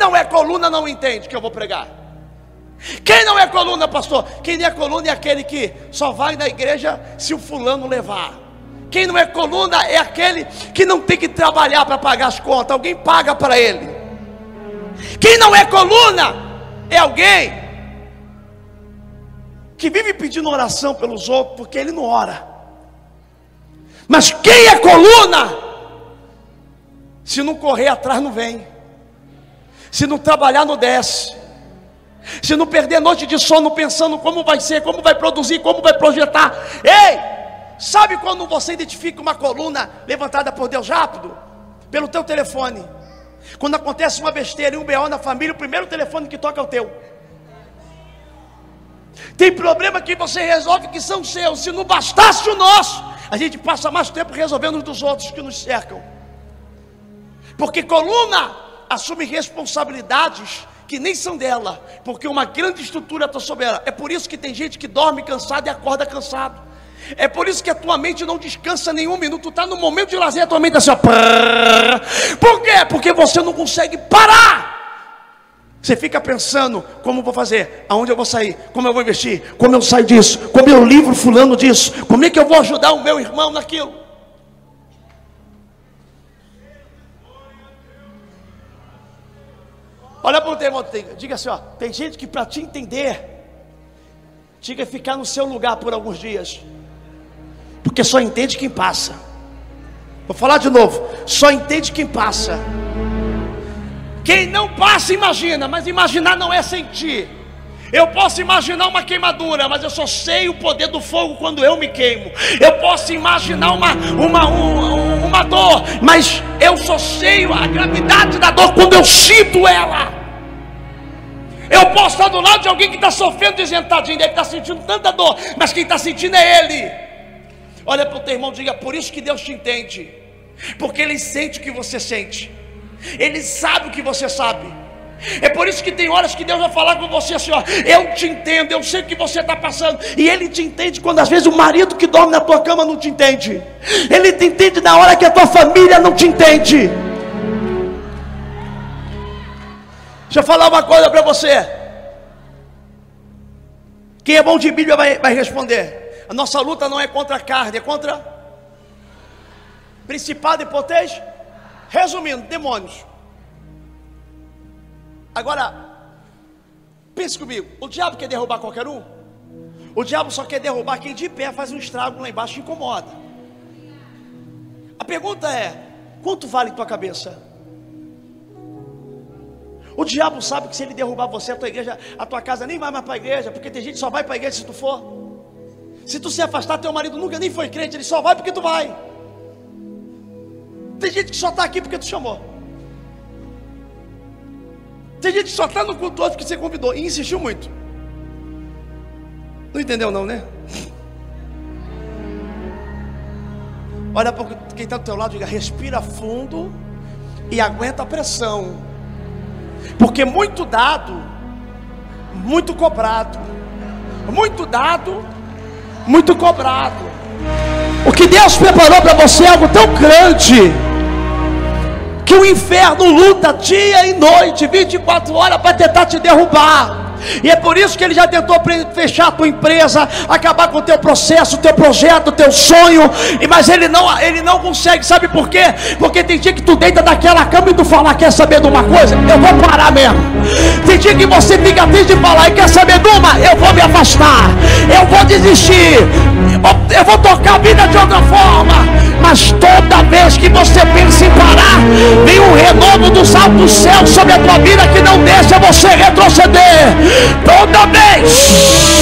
não é coluna não entende que eu vou pregar. Quem não é coluna, pastor? Quem é coluna é aquele que só vai na igreja se o fulano levar. Quem não é coluna é aquele que não tem que trabalhar para pagar as contas, alguém paga para ele. Quem não é coluna é alguém que vive pedindo oração pelos outros porque ele não ora. Mas quem é coluna, se não correr atrás, não vem, se não trabalhar, não desce. Se não perder noite de sono pensando como vai ser, como vai produzir, como vai projetar. Ei! Sabe quando você identifica uma coluna levantada por Deus rápido? Pelo teu telefone. Quando acontece uma besteira e um BO na família, o primeiro telefone que toca é o teu. Tem problema que você resolve que são seus. Se não bastasse o nosso, a gente passa mais tempo resolvendo os dos outros que nos cercam. Porque coluna assume responsabilidades que nem são dela, porque uma grande estrutura está sobre ela. É por isso que tem gente que dorme cansado e acorda cansado. É por isso que a tua mente não descansa nenhum minuto. Está no momento de lazer, a tua mente está assim, ó. Por quê? Porque você não consegue parar. Você fica pensando como vou fazer, aonde eu vou sair, como eu vou investir, como eu saio disso, como eu livro fulano disso, como é que eu vou ajudar o meu irmão naquilo. Olha para o termo, diga assim, ó, tem gente que para te entender, tinha que ficar no seu lugar por alguns dias porque só entende quem passa. Vou falar de novo: só entende quem passa. Quem não passa, imagina, mas imaginar não é sentir. Eu posso imaginar uma queimadura, mas eu só sei o poder do fogo quando eu me queimo. Eu posso imaginar uma, uma, uma, uma dor, mas eu só sei a gravidade da dor quando eu sinto ela. Eu posso estar do lado de alguém que está sofrendo desentadinho, ele está sentindo tanta dor, mas quem está sentindo é ele. Olha para o teu irmão e diga: por isso que Deus te entende, porque Ele sente o que você sente, Ele sabe o que você sabe. É por isso que tem horas que Deus vai falar com você assim: ó, eu te entendo, eu sei o que você está passando, e Ele te entende quando às vezes o marido que dorme na tua cama não te entende, Ele te entende na hora que a tua família não te entende. Deixa eu falar uma coisa para você. Quem é bom de Bíblia vai, vai responder. A nossa luta não é contra a carne, é contra principado e potência. Resumindo, demônios. Agora, pense comigo: o diabo quer derrubar qualquer um? O diabo só quer derrubar quem de pé faz um estrago lá embaixo e incomoda. A pergunta é: quanto vale tua cabeça? O diabo sabe que se ele derrubar você, a tua igreja, a tua casa nem vai mais para a igreja, porque tem gente que só vai para a igreja se tu for. Se tu se afastar, teu marido nunca nem foi crente, ele só vai porque tu vai. Tem gente que só está aqui porque tu chamou. Tem gente que só está no culto outro porque você convidou e insistiu muito. Não entendeu não, né? Olha para quem está do teu lado e diga, respira fundo e aguenta a pressão. Porque muito dado, muito cobrado. Muito dado, muito cobrado. O que Deus preparou para você é algo tão grande que o inferno luta dia e noite, 24 horas para tentar te derrubar. E é por isso que ele já tentou fechar a tua empresa, acabar com o teu processo, o teu projeto, o teu sonho. Mas ele não, ele não consegue, sabe por quê? Porque tem dia que tu deita daquela cama e tu fala, quer saber de uma coisa? Eu vou parar mesmo. Tem dia que você fica triste de falar, quer saber de uma? Eu vou me afastar, eu vou desistir, eu vou tocar a vida de outra forma. Mas toda vez que você pensa em parar, vem um renovo dos altos céus sobre a tua vida que não deixa você retroceder. Toda vez.